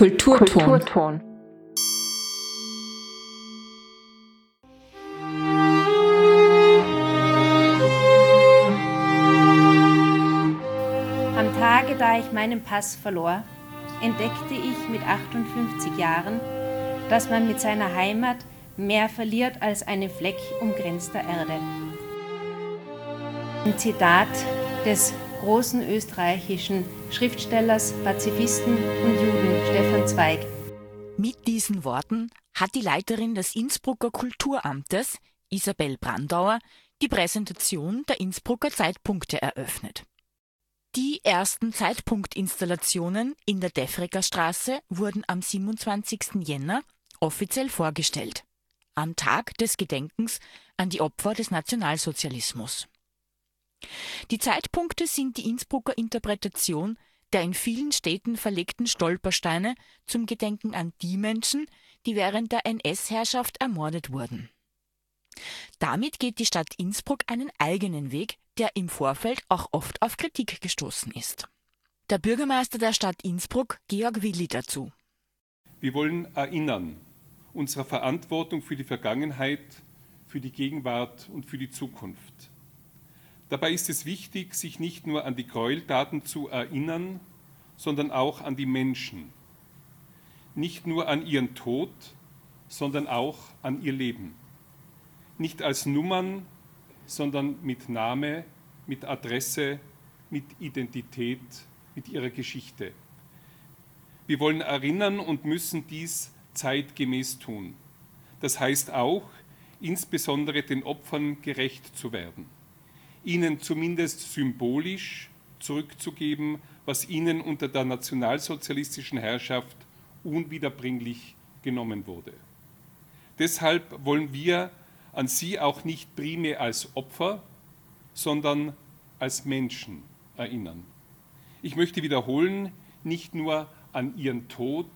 Kulturton. Kulturton. Am Tage, da ich meinen Pass verlor, entdeckte ich mit 58 Jahren, dass man mit seiner Heimat mehr verliert als eine Fleck umgrenzter Erde. Ein Zitat des großen österreichischen Schriftstellers, Pazifisten und Juden Stefan Zweig. Mit diesen Worten hat die Leiterin des Innsbrucker Kulturamtes, Isabel Brandauer, die Präsentation der Innsbrucker Zeitpunkte eröffnet. Die ersten Zeitpunktinstallationen in der Defrecker Straße wurden am 27. Jänner offiziell vorgestellt, am Tag des Gedenkens an die Opfer des Nationalsozialismus. Die Zeitpunkte sind die Innsbrucker Interpretation der in vielen Städten verlegten Stolpersteine zum Gedenken an die Menschen, die während der NS-Herrschaft ermordet wurden. Damit geht die Stadt Innsbruck einen eigenen Weg, der im Vorfeld auch oft auf Kritik gestoßen ist. Der Bürgermeister der Stadt Innsbruck, Georg Willi, dazu. Wir wollen erinnern, unserer Verantwortung für die Vergangenheit, für die Gegenwart und für die Zukunft. Dabei ist es wichtig, sich nicht nur an die Gräueltaten zu erinnern, sondern auch an die Menschen. Nicht nur an ihren Tod, sondern auch an ihr Leben. Nicht als Nummern, sondern mit Name, mit Adresse, mit Identität, mit ihrer Geschichte. Wir wollen erinnern und müssen dies zeitgemäß tun. Das heißt auch, insbesondere den Opfern gerecht zu werden ihnen zumindest symbolisch zurückzugeben, was ihnen unter der nationalsozialistischen Herrschaft unwiederbringlich genommen wurde. Deshalb wollen wir an sie auch nicht primär als Opfer, sondern als Menschen erinnern. Ich möchte wiederholen, nicht nur an ihren Tod,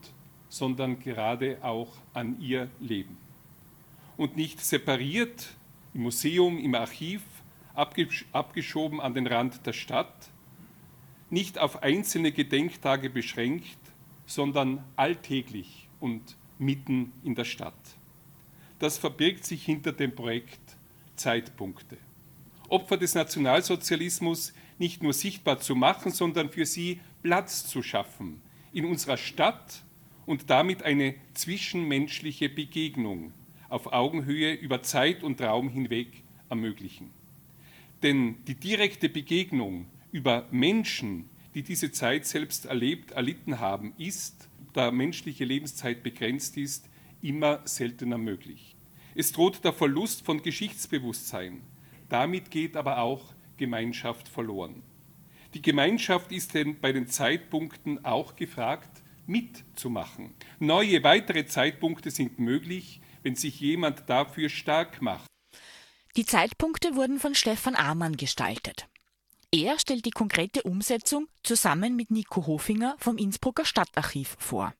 sondern gerade auch an ihr Leben. Und nicht separiert im Museum, im Archiv, abgeschoben an den Rand der Stadt, nicht auf einzelne Gedenktage beschränkt, sondern alltäglich und mitten in der Stadt. Das verbirgt sich hinter dem Projekt Zeitpunkte. Opfer des Nationalsozialismus nicht nur sichtbar zu machen, sondern für sie Platz zu schaffen in unserer Stadt und damit eine zwischenmenschliche Begegnung auf Augenhöhe über Zeit und Raum hinweg ermöglichen. Denn die direkte Begegnung über Menschen, die diese Zeit selbst erlebt, erlitten haben, ist, da menschliche Lebenszeit begrenzt ist, immer seltener möglich. Es droht der Verlust von Geschichtsbewusstsein. Damit geht aber auch Gemeinschaft verloren. Die Gemeinschaft ist denn bei den Zeitpunkten auch gefragt, mitzumachen. Neue, weitere Zeitpunkte sind möglich, wenn sich jemand dafür stark macht. Die Zeitpunkte wurden von Stefan Amann gestaltet. Er stellt die konkrete Umsetzung zusammen mit Nico Hofinger vom Innsbrucker Stadtarchiv vor.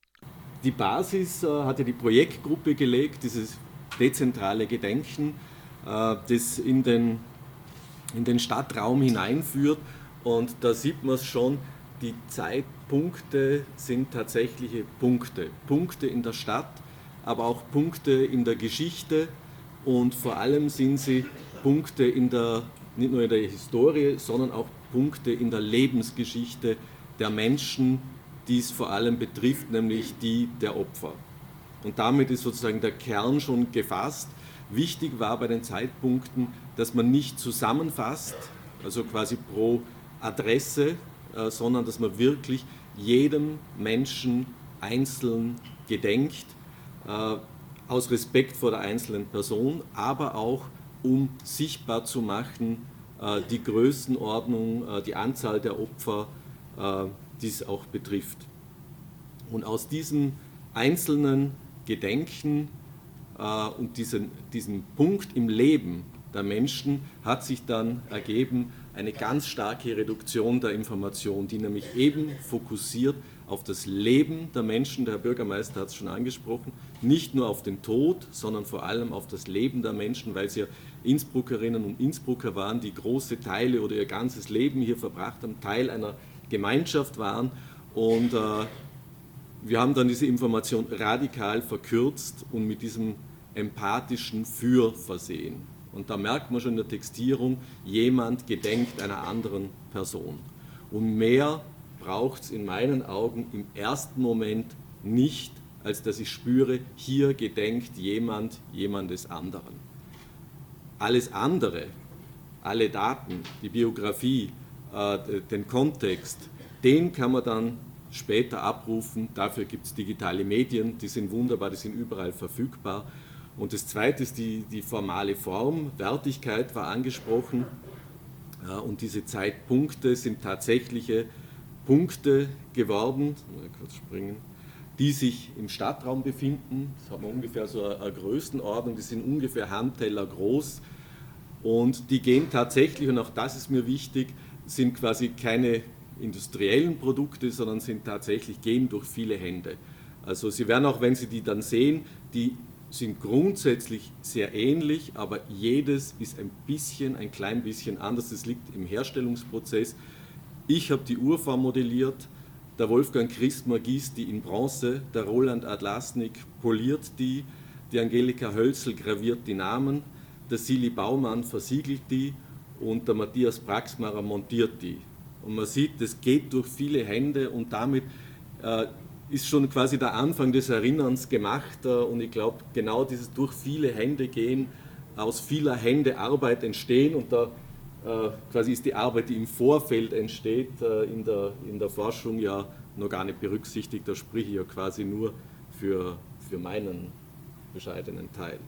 Die Basis äh, hat die Projektgruppe gelegt, dieses dezentrale Gedenken, äh, das in den, in den Stadtraum hineinführt. Und da sieht man es schon, die Zeitpunkte sind tatsächliche Punkte. Punkte in der Stadt, aber auch Punkte in der Geschichte, und vor allem sind sie Punkte in der, nicht nur in der Historie, sondern auch Punkte in der Lebensgeschichte der Menschen, die es vor allem betrifft, nämlich die der Opfer. Und damit ist sozusagen der Kern schon gefasst. Wichtig war bei den Zeitpunkten, dass man nicht zusammenfasst, also quasi pro Adresse, äh, sondern dass man wirklich jedem Menschen einzeln gedenkt, äh, aus Respekt vor der einzelnen Person, aber auch um sichtbar zu machen, äh, die Größenordnung, äh, die Anzahl der Opfer, äh, die es auch betrifft. Und aus diesem einzelnen Gedenken und diesen, diesem Punkt im Leben der Menschen hat sich dann ergeben eine ganz starke Reduktion der Information, die nämlich eben fokussiert auf das Leben der Menschen, der Herr Bürgermeister hat es schon angesprochen, nicht nur auf den Tod, sondern vor allem auf das Leben der Menschen, weil sie ja Innsbruckerinnen und Innsbrucker waren, die große Teile oder ihr ganzes Leben hier verbracht haben, Teil einer Gemeinschaft waren und äh, wir haben dann diese Information radikal verkürzt und mit diesem empathischen Für versehen. Und da merkt man schon in der Textierung, jemand gedenkt einer anderen Person. Und mehr braucht es in meinen Augen im ersten Moment nicht, als dass ich spüre, hier gedenkt jemand jemandes anderen. Alles andere, alle Daten, die Biografie, äh, den Kontext, den kann man dann später abrufen. Dafür gibt es digitale Medien, die sind wunderbar, die sind überall verfügbar. Und das Zweite ist die, die formale Form. Wertigkeit war angesprochen. Ja, und diese Zeitpunkte sind tatsächliche Punkte geworden, mal kurz springen, die sich im Stadtraum befinden. Das haben wir ungefähr so eine, Größenordnung, die sind ungefähr Handteller groß. Und die gehen tatsächlich, und auch das ist mir wichtig, sind quasi keine industriellen Produkte, sondern sind tatsächlich, gehen durch viele Hände. Also Sie werden auch, wenn Sie die dann sehen, die sind grundsätzlich sehr ähnlich, aber jedes ist ein bisschen, ein klein bisschen anders. Das liegt im Herstellungsprozess. Ich habe die Urform modelliert, der Wolfgang Christmer gießt die in Bronze, der Roland Adlasnik poliert die, die Angelika Hölzel graviert die Namen, der Sili Baumann versiegelt die. Und der Matthias Praxmarer montiert die. Und man sieht, das geht durch viele Hände und damit äh, ist schon quasi der Anfang des Erinnerns gemacht. Äh, und ich glaube, genau dieses durch viele Hände gehen, aus vieler Hände Arbeit entstehen. Und da quasi ist die Arbeit, die im Vorfeld entsteht, äh, in, der, in der Forschung ja noch gar nicht berücksichtigt. Da spreche ich ja quasi nur für, für meinen bescheidenen Teil.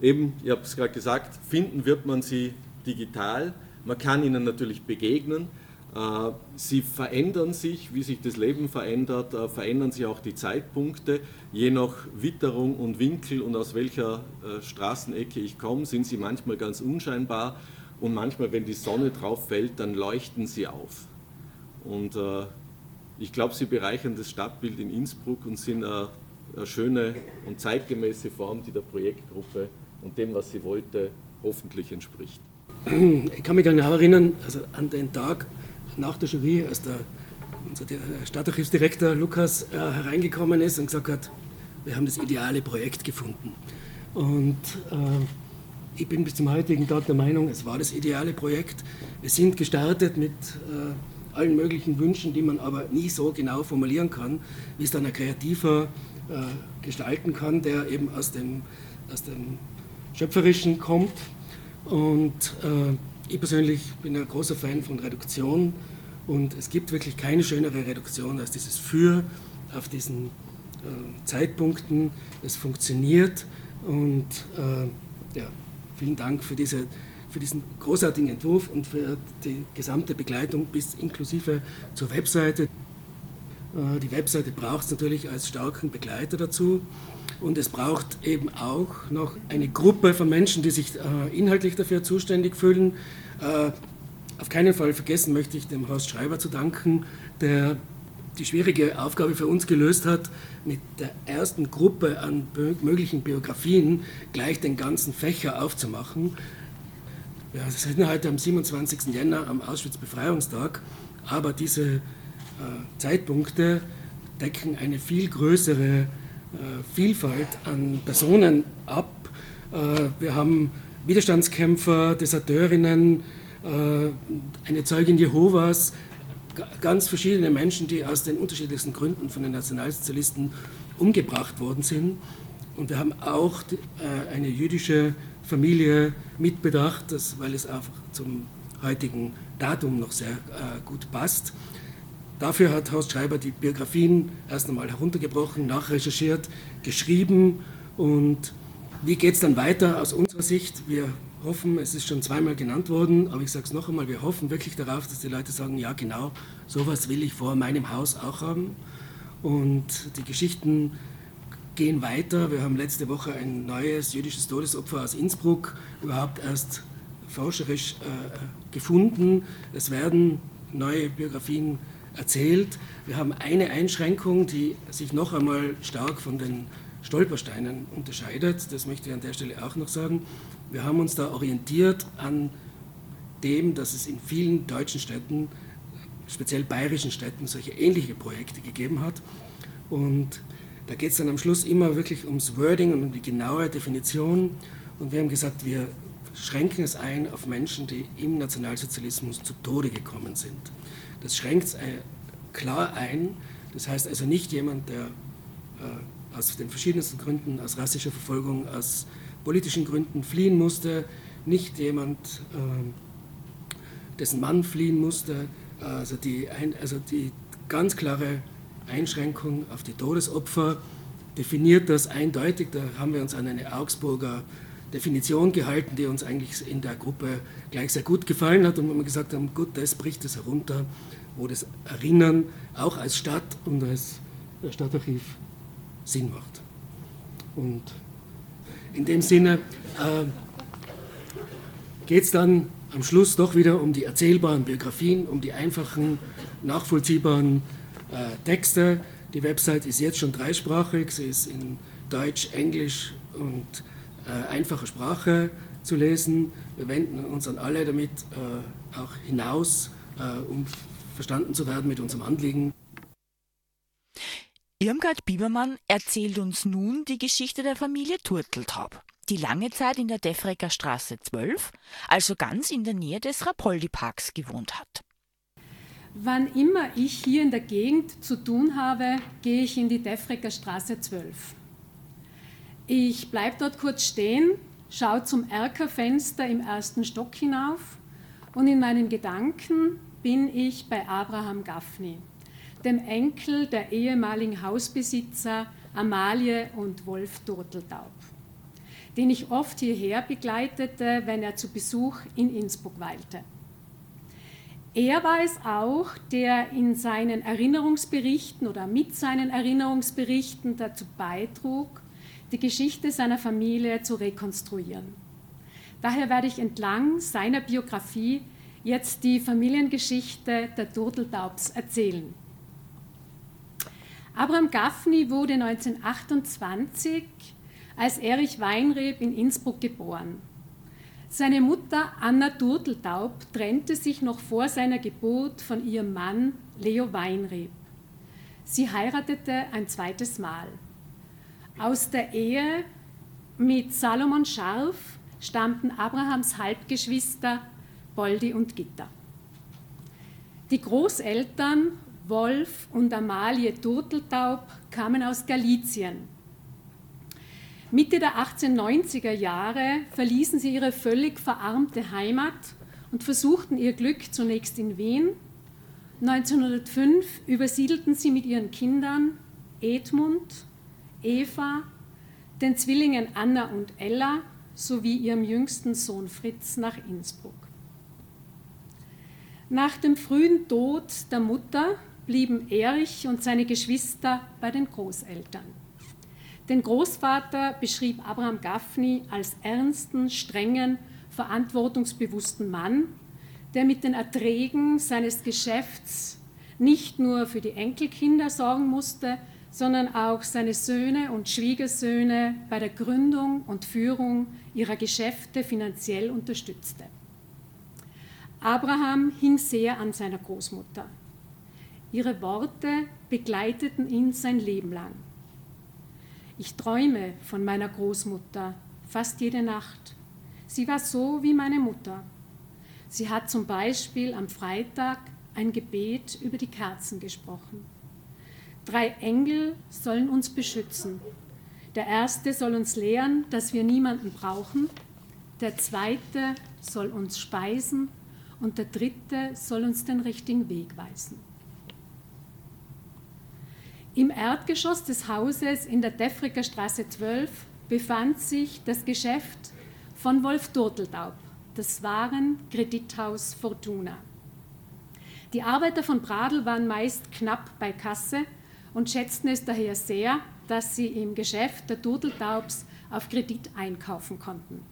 Eben, ich habe es gerade gesagt, finden wird man sie digital. Man kann ihnen natürlich begegnen. Äh, sie verändern sich, wie sich das Leben verändert, äh, verändern sich auch die Zeitpunkte. Je nach Witterung und Winkel und aus welcher äh, Straßenecke ich komme, sind sie manchmal ganz unscheinbar und manchmal, wenn die Sonne drauf fällt, dann leuchten sie auf. Und ich glaube, sie bereichern das Stadtbild in Innsbruck und sind eine, schöne und zeitgemäße Form, die der Projektgruppe und dem, was sie wollte, hoffentlich entspricht. Ich kann mich genau erinnern, also an den Tag nach der Jury, als der, unser Stadtarchivsdirektor Lukas äh, hereingekommen ist und gesagt hat, wir haben das ideale Projekt gefunden. Und äh, ich bin bis zum heutigen Tag der Meinung, es war das ideale Projekt. Wir sind gestartet mit äh, allen möglichen Wünschen, die man aber nie so genau formulieren kann, wie es dann ein Kreativer äh, gestalten kann, der eben aus dem, aus dem Schöpferischen kommt. Und äh, ich persönlich bin ein großer Fan von Reduktion und es gibt wirklich keine schönere Reduktion als dieses Für auf diesen äh, Zeitpunkten. Es funktioniert und äh, ja, vielen Dank für, diese, für diesen großartigen Entwurf und für die gesamte Begleitung bis inklusive zur Webseite. Äh, die Webseite braucht es natürlich als starken Begleiter dazu. Und es braucht eben auch noch eine Gruppe von Menschen, die sich äh, inhaltlich dafür zuständig fühlen. Äh, auf keinen Fall vergessen möchte ich dem Horst Schreiber zu danken, der die schwierige Aufgabe für uns gelöst hat, mit der ersten Gruppe an möglichen Biografien gleich den ganzen Fächer aufzumachen. Wir sind heute am 27. Jänner am Auschwitz-Befreiungstag, aber diese äh, Zeitpunkte decken eine viel größere Vielfalt an Personen ab. Äh, wir haben Widerstandskämpfer, Deserteurinnen, äh, eine Zeugin Jehovas, ganz verschiedene Menschen, die aus den unterschiedlichsten Gründen von den Nationalsozialisten umgebracht worden sind. Und wir haben auch eine jüdische Familie mitbedacht, weil es einfach zum heutigen Datum noch sehr gut passt. Dafür hat Horst Schreiber die Biografien erst einmal heruntergebrochen, nachrecherchiert, geschrieben. Und wie geht es dann weiter aus unserer Sicht? Wir hoffen, es ist schon zweimal genannt worden, aber ich sage es noch einmal, wir hoffen wirklich darauf, dass die Leute sagen, ja genau, sowas will ich vor meinem Haus auch haben. Und die Geschichten gehen weiter. Wir haben letzte Woche ein neues jüdisches Todesopfer aus Innsbruck überhaupt erst forscherisch äh, gefunden. Es werden neue Biografien erzählt. Wir haben eine Einschränkung, die sich noch einmal stark von den Stolpersteinen unterscheidet. Das möchte ich an der Stelle auch noch sagen. Wir haben uns da orientiert an dem, dass es in vielen deutschen Städten speziell bayerischen Städten solche ähnliche Projekte gegeben hat. Und da geht es dann am Schluss immer wirklich ums Wording und um die genaue Definition. Und wir haben gesagt, wir schränken es ein auf Menschen, die im Nationalsozialismus zu Tode gekommen sind. Das schränkt es äh, klar ein. Das heißt also nicht jemand, der äh, aus den verschiedensten Gründen, aus rassischer Verfolgung, aus politischen Gründen fliehen musste, nicht jemand, äh, dessen Mann fliehen musste. Also die, also die ganz klare Einschränkung auf die Todesopfer definiert das eindeutig. Da haben wir uns an eine Augsburger Definition gehalten, die uns eigentlich in der Gruppe gleich sehr gut gefallen hat und wo wir gesagt haben, gut, das bricht es herunter, wo das Erinnern auch als Stadt und als Stadtarchiv Sinn macht. Und in dem Sinne äh, geht es dann am Schluss doch wieder um die erzählbaren Biografien, um die einfachen, nachvollziehbaren äh, Texte. Die Website ist jetzt schon dreisprachig, sie ist in Deutsch, Englisch und einfacher Sprache zu lesen. Wir wenden uns an alle damit äh, auch hinaus, äh, um verstanden zu werden mit unserem Anliegen. Irmgard Biebermann erzählt uns nun die Geschichte der Familie Turteltaub, die lange Zeit in der Defrecker Straße 12, also ganz in der Nähe des Rapoldi-Parks gewohnt hat. Wann immer ich hier in der Gegend zu tun habe, gehe ich in die Defrecker Straße 12. Ich bleibe dort kurz stehen, schaue zum Erkerfenster im ersten Stock hinauf und in meinen Gedanken bin ich bei Abraham Gaffney, dem Enkel der ehemaligen Hausbesitzer Amalie und Wolf Turteltaub, den ich oft hierher begleitete, wenn er zu Besuch in Innsbruck weilte. Er war es auch, der in seinen Erinnerungsberichten oder mit seinen Erinnerungsberichten dazu beitrug, die Geschichte seiner Familie zu rekonstruieren. Daher werde ich entlang seiner Biografie jetzt die Familiengeschichte der Turteltaubs erzählen. Abraham Gaffney wurde 1928 als Erich Weinreb in Innsbruck geboren. Seine Mutter Anna Turteltaub trennte sich noch vor seiner Geburt von ihrem Mann Leo Weinreb. Sie heiratete ein zweites Mal. Aus der Ehe mit Salomon Scharf stammten Abrahams Halbgeschwister Boldi und Gitter. Die Großeltern Wolf und Amalie Turteltaub kamen aus Galizien. Mitte der 1890er Jahre verließen sie ihre völlig verarmte Heimat und versuchten ihr Glück zunächst in Wien. 1905 übersiedelten sie mit ihren Kindern Edmund, Eva, den Zwillingen Anna und Ella sowie ihrem jüngsten Sohn Fritz nach Innsbruck. Nach dem frühen Tod der Mutter blieben Erich und seine Geschwister bei den Großeltern. Den Großvater beschrieb Abraham Gaffney als ernsten, strengen, verantwortungsbewussten Mann, der mit den Erträgen seines Geschäfts nicht nur für die Enkelkinder sorgen musste, sondern auch seine Söhne und Schwiegersöhne bei der Gründung und Führung ihrer Geschäfte finanziell unterstützte. Abraham hing sehr an seiner Großmutter. Ihre Worte begleiteten ihn sein Leben lang. Ich träume von meiner Großmutter fast jede Nacht. Sie war so wie meine Mutter. Sie hat zum Beispiel am Freitag ein Gebet über die Kerzen gesprochen. Drei Engel sollen uns beschützen. Der erste soll uns lehren, dass wir niemanden brauchen. Der zweite soll uns speisen. Und der dritte soll uns den richtigen Weg weisen. Im Erdgeschoss des Hauses in der Defricker Straße 12 befand sich das Geschäft von Wolf Turteltaub, das Waren Kredithaus Fortuna. Die Arbeiter von Bradl waren meist knapp bei Kasse und schätzten es daher sehr, dass sie im Geschäft der Turteltaubs auf Kredit einkaufen konnten.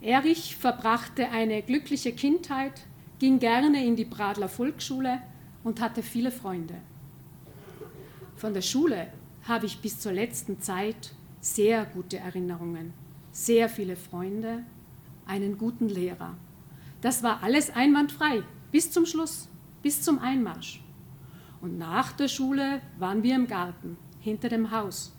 Erich verbrachte eine glückliche Kindheit, ging gerne in die Bradler Volksschule und hatte viele Freunde. Von der Schule habe ich bis zur letzten Zeit sehr gute Erinnerungen, sehr viele Freunde, einen guten Lehrer. Das war alles einwandfrei bis zum Schluss. bis zum Einmarsch. Und nach der Schule waren wir im Garten, hinter dem Haus.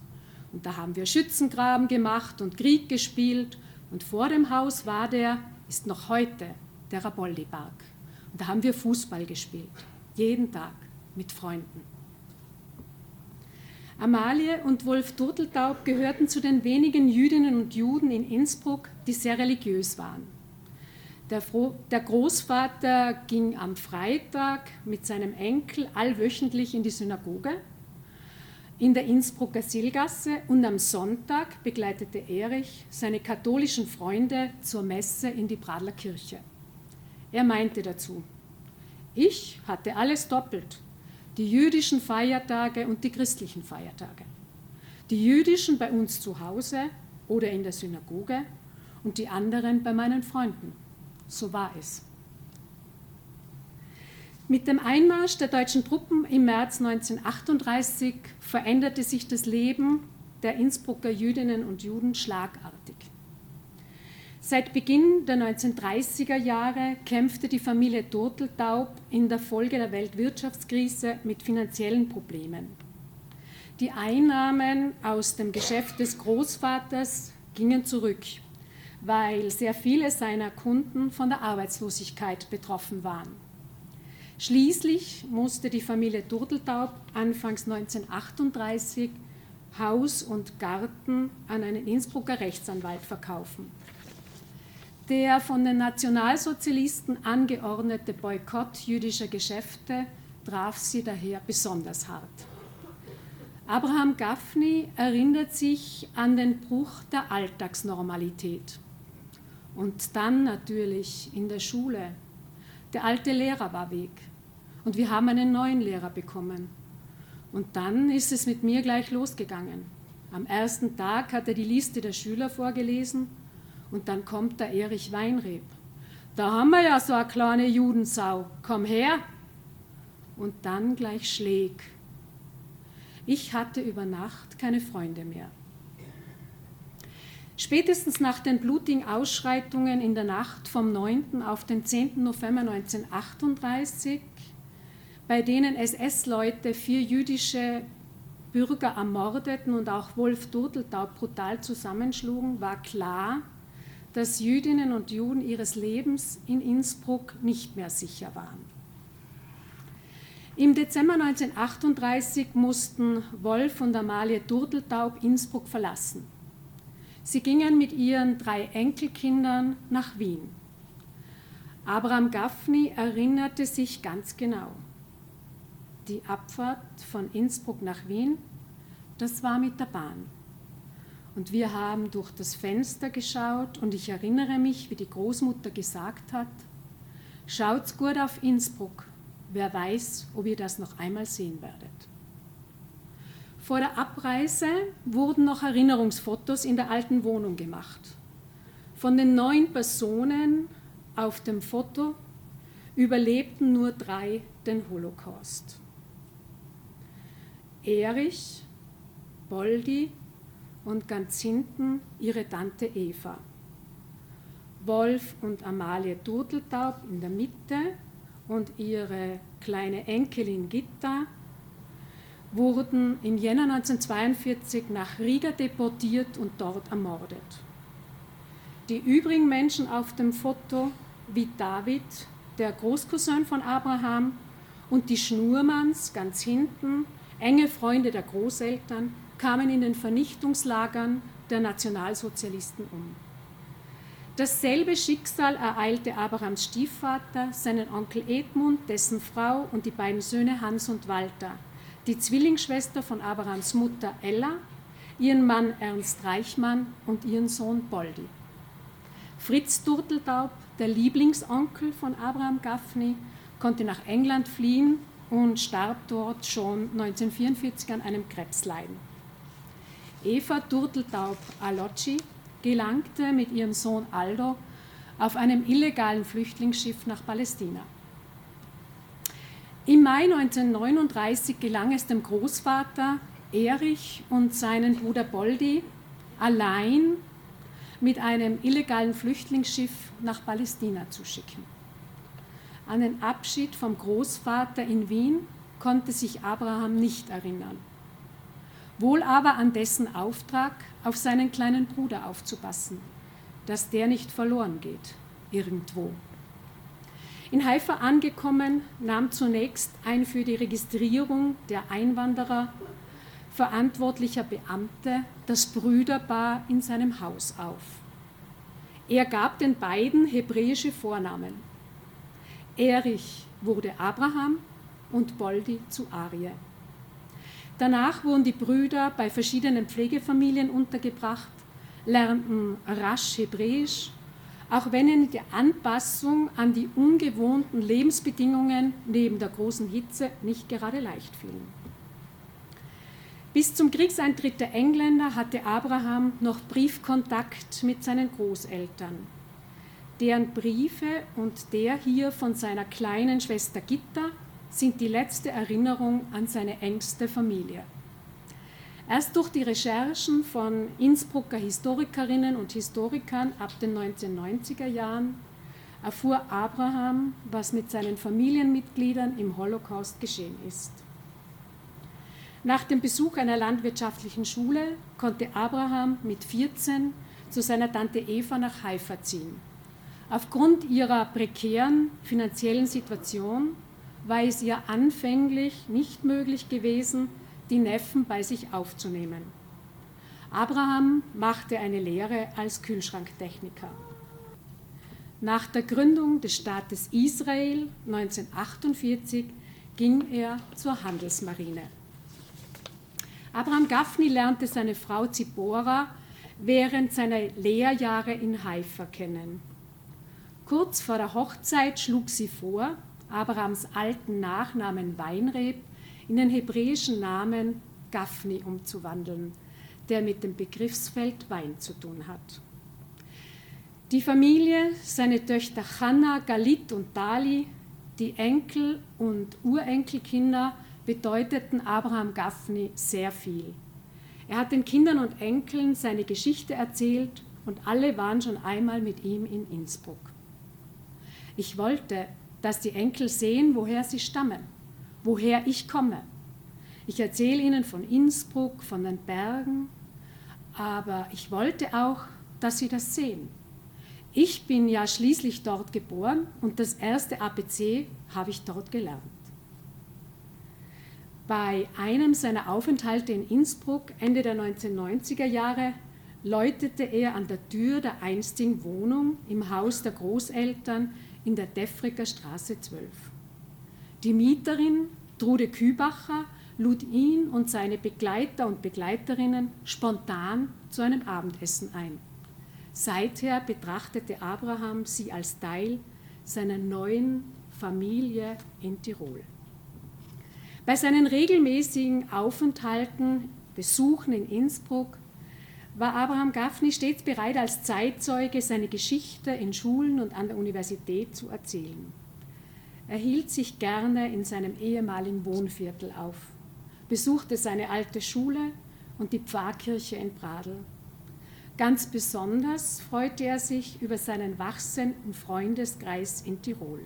Und da haben wir Schützengraben gemacht und Krieg gespielt. Und vor dem Haus war der, ist noch heute, der Raboldi-Park. Und da haben wir Fußball gespielt, jeden Tag mit Freunden. Amalie und Wolf Turteltaub gehörten zu den wenigen Jüdinnen und Juden in Innsbruck, die sehr religiös waren. Der, der, Großvater ging am Freitag mit seinem Enkel allwöchentlich in die Synagoge in der Innsbrucker Silgasse und am Sonntag begleitete Erich seine katholischen Freunde zur Messe in die Pradler Kirche. Er meinte dazu, ich hatte alles doppelt, die jüdischen Feiertage und die christlichen Feiertage. Die jüdischen bei uns zu Hause oder in der Synagoge und die anderen bei meinen Freunden. So war es. Mit dem Einmarsch der deutschen Truppen im März 1938 veränderte sich das Leben der Innsbrucker Jüdinnen und Juden schlagartig. Seit Beginn der 1930er Jahre kämpfte die Familie Turteltaub in der Folge der Weltwirtschaftskrise mit finanziellen Problemen. Die Einnahmen aus dem Geschäft des Großvaters gingen zurück weil sehr viele seiner Kunden von der Arbeitslosigkeit betroffen waren. Schließlich musste die Familie Turteltaub anfangs 1938 Haus und Garten an einen Innsbrucker Rechtsanwalt verkaufen. Der von den Nationalsozialisten angeordnete Boykott jüdischer Geschäfte traf sie daher besonders hart. Abraham Gaffney erinnert sich an den Bruch der Alltagsnormalität. Und dann natürlich in der Schule. Der alte Lehrer war weg und wir haben einen neuen Lehrer bekommen. Und dann ist es mit mir gleich losgegangen. Am ersten Tag hat er die Liste der Schüler vorgelesen und dann kommt der Erich Weinreb. Da haben wir ja so eine kleine Judensau, komm her! Und dann gleich Schläg. Ich hatte über Nacht keine Freunde mehr. Spätestens nach den blutigen Ausschreitungen in der Nacht vom 9. auf den 10. November 1938, bei denen SS-Leute vier jüdische Bürger ermordeten und auch Wolf Turteltaub brutal zusammenschlugen, war klar, dass Jüdinnen und Juden ihres Lebens in Innsbruck nicht mehr sicher waren. Im Dezember 1938 mussten Wolf und Amalie Turteltaub Innsbruck verlassen. Sie gingen mit ihren drei Enkelkindern nach Wien. Abraham Gaffney erinnerte sich ganz genau. Die Abfahrt von Innsbruck nach Wien, das war mit der Bahn. Und wir haben durch das Fenster geschaut und ich erinnere mich, wie die Großmutter gesagt hat, schaut's gut auf Innsbruck, wer weiß, ob ihr das noch einmal sehen werdet. Vor der Abreise wurden noch Erinnerungsfotos in der alten Wohnung gemacht. Von den neun Personen auf dem Foto überlebten nur drei den Holocaust. Erich, Boldi und ganz hinten ihre Tante Eva. Wolf und Amalie Turteltaub in der Mitte und ihre kleine Enkelin Gitta wurden im Jänner 1942 nach Riga deportiert und dort ermordet. Die übrigen Menschen auf dem Foto, wie David, der Großcousin von Abraham, und die Schnurmanns ganz hinten, enge Freunde der Großeltern, kamen in den Vernichtungslagern der Nationalsozialisten um. Dasselbe Schicksal ereilte Abrahams Stiefvater, seinen Onkel Edmund, dessen Frau und die beiden Söhne Hans und Walter – die Zwillingsschwester von Abrahams Mutter Ella, ihren Mann Ernst Reichmann und ihren Sohn Boldi. Fritz Turteltaub, der Lieblingsonkel von Abraham Gaffney, konnte nach England fliehen und starb dort schon 1944 an einem Krebsleiden. Eva Turteltaub Alocci gelangte mit ihrem Sohn Aldo auf einem illegalen Flüchtlingsschiff nach Palästina. Im Mai 1939 gelang es dem Großvater Erich und seinen Bruder Boldi allein mit einem illegalen Flüchtlingsschiff nach Palästina zu schicken. An den Abschied vom Großvater in Wien konnte sich Abraham nicht erinnern. Wohl aber an dessen Auftrag, auf seinen kleinen Bruder aufzupassen, dass der nicht verloren geht, irgendwo. In Haifa angekommen, nahm zunächst ein für die Registrierung der Einwanderer verantwortlicher Beamte das Brüderpaar in seinem Haus auf. Er gab den beiden hebräische Vornamen. Erich wurde Abraham und Boldi zu Arie. Danach wurden die Brüder bei verschiedenen Pflegefamilien untergebracht, lernten rasch Hebräisch, auch wenn die Anpassung an die ungewohnten Lebensbedingungen neben der großen Hitze nicht gerade leicht fiel. Bis zum Kriegseintritt der Engländer hatte Abraham noch Briefkontakt mit seinen Großeltern. Deren Briefe und der hier von seiner kleinen Schwester Gitta sind die letzte Erinnerung an seine engste Familie. Erst durch die Recherchen von Innsbrucker Historikerinnen und Historikern ab den 1990er Jahren erfuhr Abraham, was mit seinen Familienmitgliedern im Holocaust geschehen ist. Nach dem Besuch einer landwirtschaftlichen Schule konnte Abraham mit 14 zu seiner Tante Eva nach Haifa ziehen. Aufgrund ihrer prekären finanziellen Situation war es ihr anfänglich nicht möglich gewesen, die Neffen bei sich aufzunehmen. Abraham machte eine Lehre als Kühlschranktechniker. Nach der Gründung des Staates Israel 1948 ging er zur Handelsmarine. Abraham Gaffney lernte seine Frau Zipora während seiner Lehrjahre in Haifa kennen. Kurz vor der Hochzeit schlug sie vor, Abrahams alten Nachnamen Weinreb in den hebräischen Namen Gaffni umzuwandeln, der mit dem Begriffsfeld Wein zu tun hat. Die Familie, seine Töchter Channa, Galit und Dali, die Enkel und Urenkelkinder bedeuteten Abraham Gaffni sehr viel. Er hat den Kindern und Enkeln seine Geschichte erzählt und alle waren schon einmal mit ihm in Innsbruck. Ich wollte, dass die Enkel sehen, woher sie stammen, woher ich komme. Ich erzähle ihnen von Innsbruck, von den Bergen, aber ich wollte auch, dass sie das sehen. Ich bin ja schließlich dort geboren und das erste ABC habe ich dort gelernt. Bei einem seiner Aufenthalte in Innsbruck Ende der 1990er Jahre läutete er an der Tür der einstigen Wohnung im Haus der Großeltern in der Defriker Straße 12. Die Mieterin, Trude Kübacher, lud ihn und seine Begleiter und Begleiterinnen spontan zu einem Abendessen ein. Seither betrachtete Abraham sie als Teil seiner neuen Familie in Tirol. Bei seinen regelmäßigen Aufenthalten, Besuchen in Innsbruck, war Abraham Gaffney stets bereit, als Zeitzeuge seine Geschichte in Schulen und an der Universität zu erzählen. Er hielt sich gerne in seinem ehemaligen Wohnviertel auf, besuchte seine alte Schule und die Pfarrkirche in Pradl. Ganz besonders freute er sich über seinen wachsenden Freundeskreis in Tirol.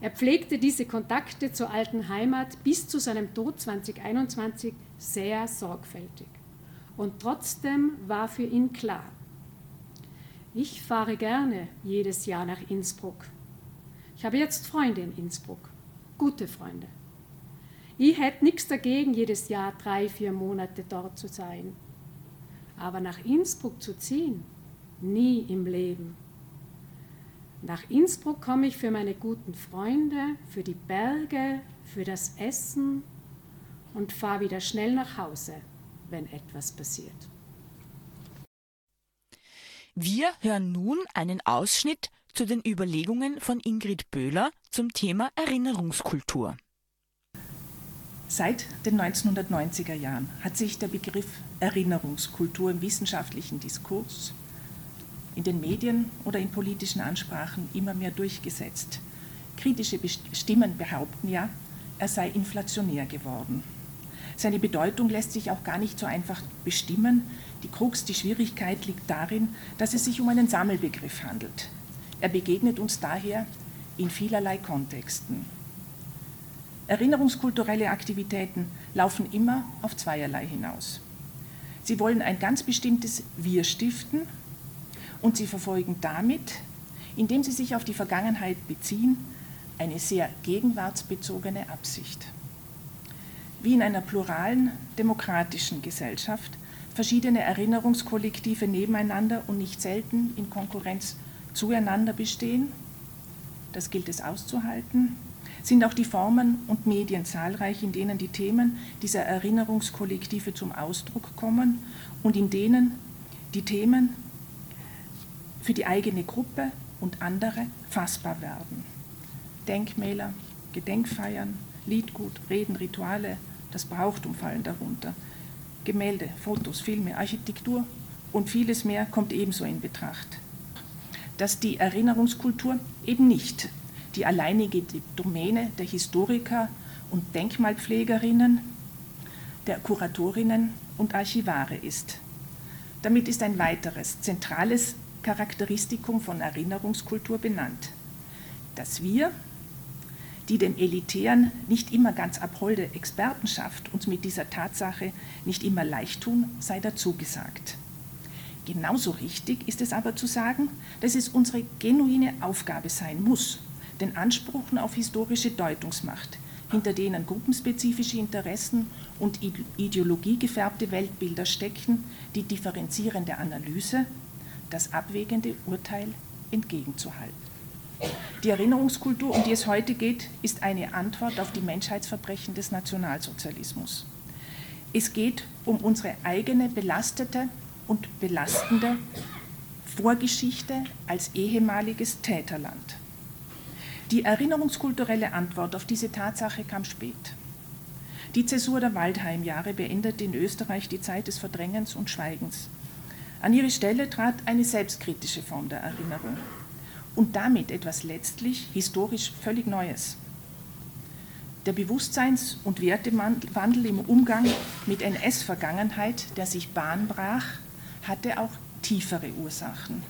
Er pflegte diese Kontakte zur alten Heimat bis zu seinem Tod 2021 sehr sorgfältig. Und trotzdem war für ihn klar, ich fahre gerne jedes Jahr nach Innsbruck. Ich habe jetzt Freunde in Innsbruck, gute Freunde. Ich hätte nichts dagegen, jedes Jahr drei, vier Monate dort zu sein. Aber nach Innsbruck zu ziehen, nie im Leben. Nach Innsbruck komme ich für meine guten Freunde, für die Berge, für das Essen und fahre wieder schnell nach Hause, wenn etwas passiert. Wir hören nun einen Ausschnitt zu den Überlegungen von Ingrid Böhler zum Thema Erinnerungskultur. Seit den 1990er Jahren hat sich der Begriff Erinnerungskultur im wissenschaftlichen Diskurs in den Medien oder in politischen Ansprachen immer mehr durchgesetzt. Kritische Stimmen behaupten ja, er sei inflationär geworden. Seine Bedeutung lässt sich auch gar nicht so einfach bestimmen. Die Krux, die Schwierigkeit liegt darin, dass es sich um einen Sammelbegriff handelt. Er begegnet uns daher in vielerlei Kontexten. Erinnerungskulturelle Aktivitäten laufen immer auf zweierlei hinaus. Sie wollen ein ganz bestimmtes Wir stiften und sie verfolgen damit, indem sie sich auf die Vergangenheit beziehen, eine sehr gegenwartsbezogene Absicht. Wie in einer pluralen, demokratischen Gesellschaft verschiedene Erinnerungskollektive nebeneinander und nicht selten in Konkurrenz zueinander bestehen, das gilt es auszuhalten, sind auch die Formen und Medien zahlreich, in denen die Themen dieser Erinnerungskollektive zum Ausdruck kommen und in denen die Themen für die eigene Gruppe und andere fassbar werden. Denkmäler, Gedenkfeiern, Liedgut, Reden, Rituale, das Brauchtum fallen darunter. Gemälde, Fotos, Filme, Architektur und vieles mehr kommt ebenso in Betracht. Dass die Erinnerungskultur eben nicht die alleinige Domäne der Historiker und Denkmalpflegerinnen, der Kuratorinnen und Archivare ist. Damit ist ein weiteres zentrales Charakteristikum von Erinnerungskultur benannt, dass wir, die dem elitären, nicht immer ganz abholde Expertenschaft uns mit dieser Tatsache nicht immer leicht tun, sei dazu gesagt. Genauso richtig ist es aber zu sagen, dass es unsere genuine Aufgabe sein muss, den Ansprüchen auf historische Deutungsmacht, hinter denen gruppenspezifische Interessen und ideologiegefärbte Weltbilder stecken, die differenzierende Analyse, das abwägende Urteil entgegenzuhalten. Die Erinnerungskultur, um die es heute geht, ist eine Antwort auf die Menschheitsverbrechen des Nationalsozialismus. Es geht um unsere eigene belastete und belastende Vorgeschichte als ehemaliges Täterland. Die erinnerungskulturelle Antwort auf diese Tatsache kam spät. Die Zäsur der Waldheimjahre beendete in Österreich die Zeit des Verdrängens und Schweigens. An ihre Stelle trat eine selbstkritische Form der Erinnerung und damit etwas letztlich historisch völlig Neues. Der Bewusstseins- und Wertewandel im Umgang mit NS-Vergangenheit, der sich Bahn brach, hatte auch tiefere Ursachen.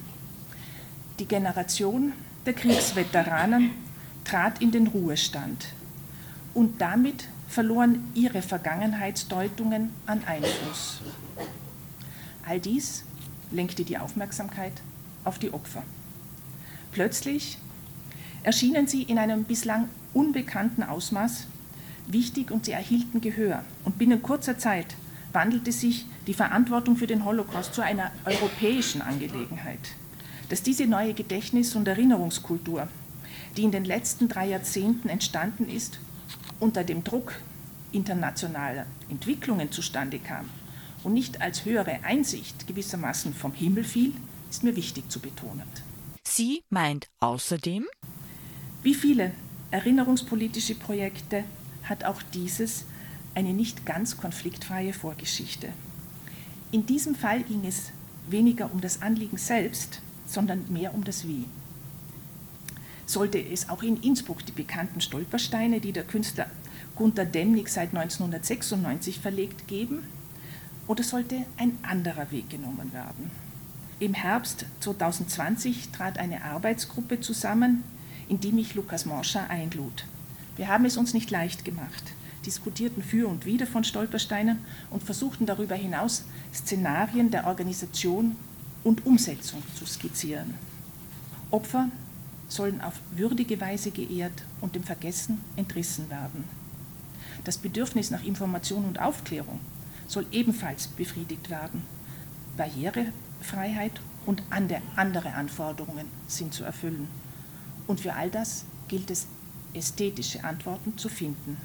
Die Generation der Kriegsveteranen trat in den Ruhestand und damit verloren ihre Vergangenheitsdeutungen an Einfluss. All dies lenkte die Aufmerksamkeit auf die Opfer. Plötzlich erschienen sie in einem bislang unbekannten Ausmaß wichtig und sie erhielten Gehör. Und binnen kurzer Zeit wandelte sich die Verantwortung für den Holocaust zu einer europäischen Angelegenheit. Dass diese neue Gedächtnis- und Erinnerungskultur, die in den letzten drei Jahrzehnten entstanden ist, unter dem Druck internationaler Entwicklungen zustande kam, und nicht als höhere Einsicht gewissermaßen vom Himmel fiel, ist mir wichtig zu betonen. Sie meint außerdem, wie viele erinnerungspolitische Projekte hat auch dieses eine nicht ganz konfliktfreie Vorgeschichte. In diesem Fall ging es weniger um das Anliegen selbst, sondern mehr um das Wie. Sollte es auch in Innsbruck die bekannten Stolpersteine, die der Künstler Gunther Demnig seit 1996 verlegt, geben? oder sollte ein anderer Weg genommen werden? Im Herbst 2020 trat eine Arbeitsgruppe zusammen, in die mich Lukas Morscher einlud. Wir haben es uns nicht leicht gemacht, diskutierten für und wider von Stolpersteinen und versuchten darüber hinaus Szenarien der Organisation und Umsetzung zu skizzieren. Opfer sollen auf würdige Weise geehrt und dem Vergessen entrissen werden. Das Bedürfnis nach Information und Aufklärung soll ebenfalls befriedigt werden. Barrierefreiheit und andere Anforderungen sind zu erfüllen. Und für all das gilt es, ästhetische Antworten zu finden.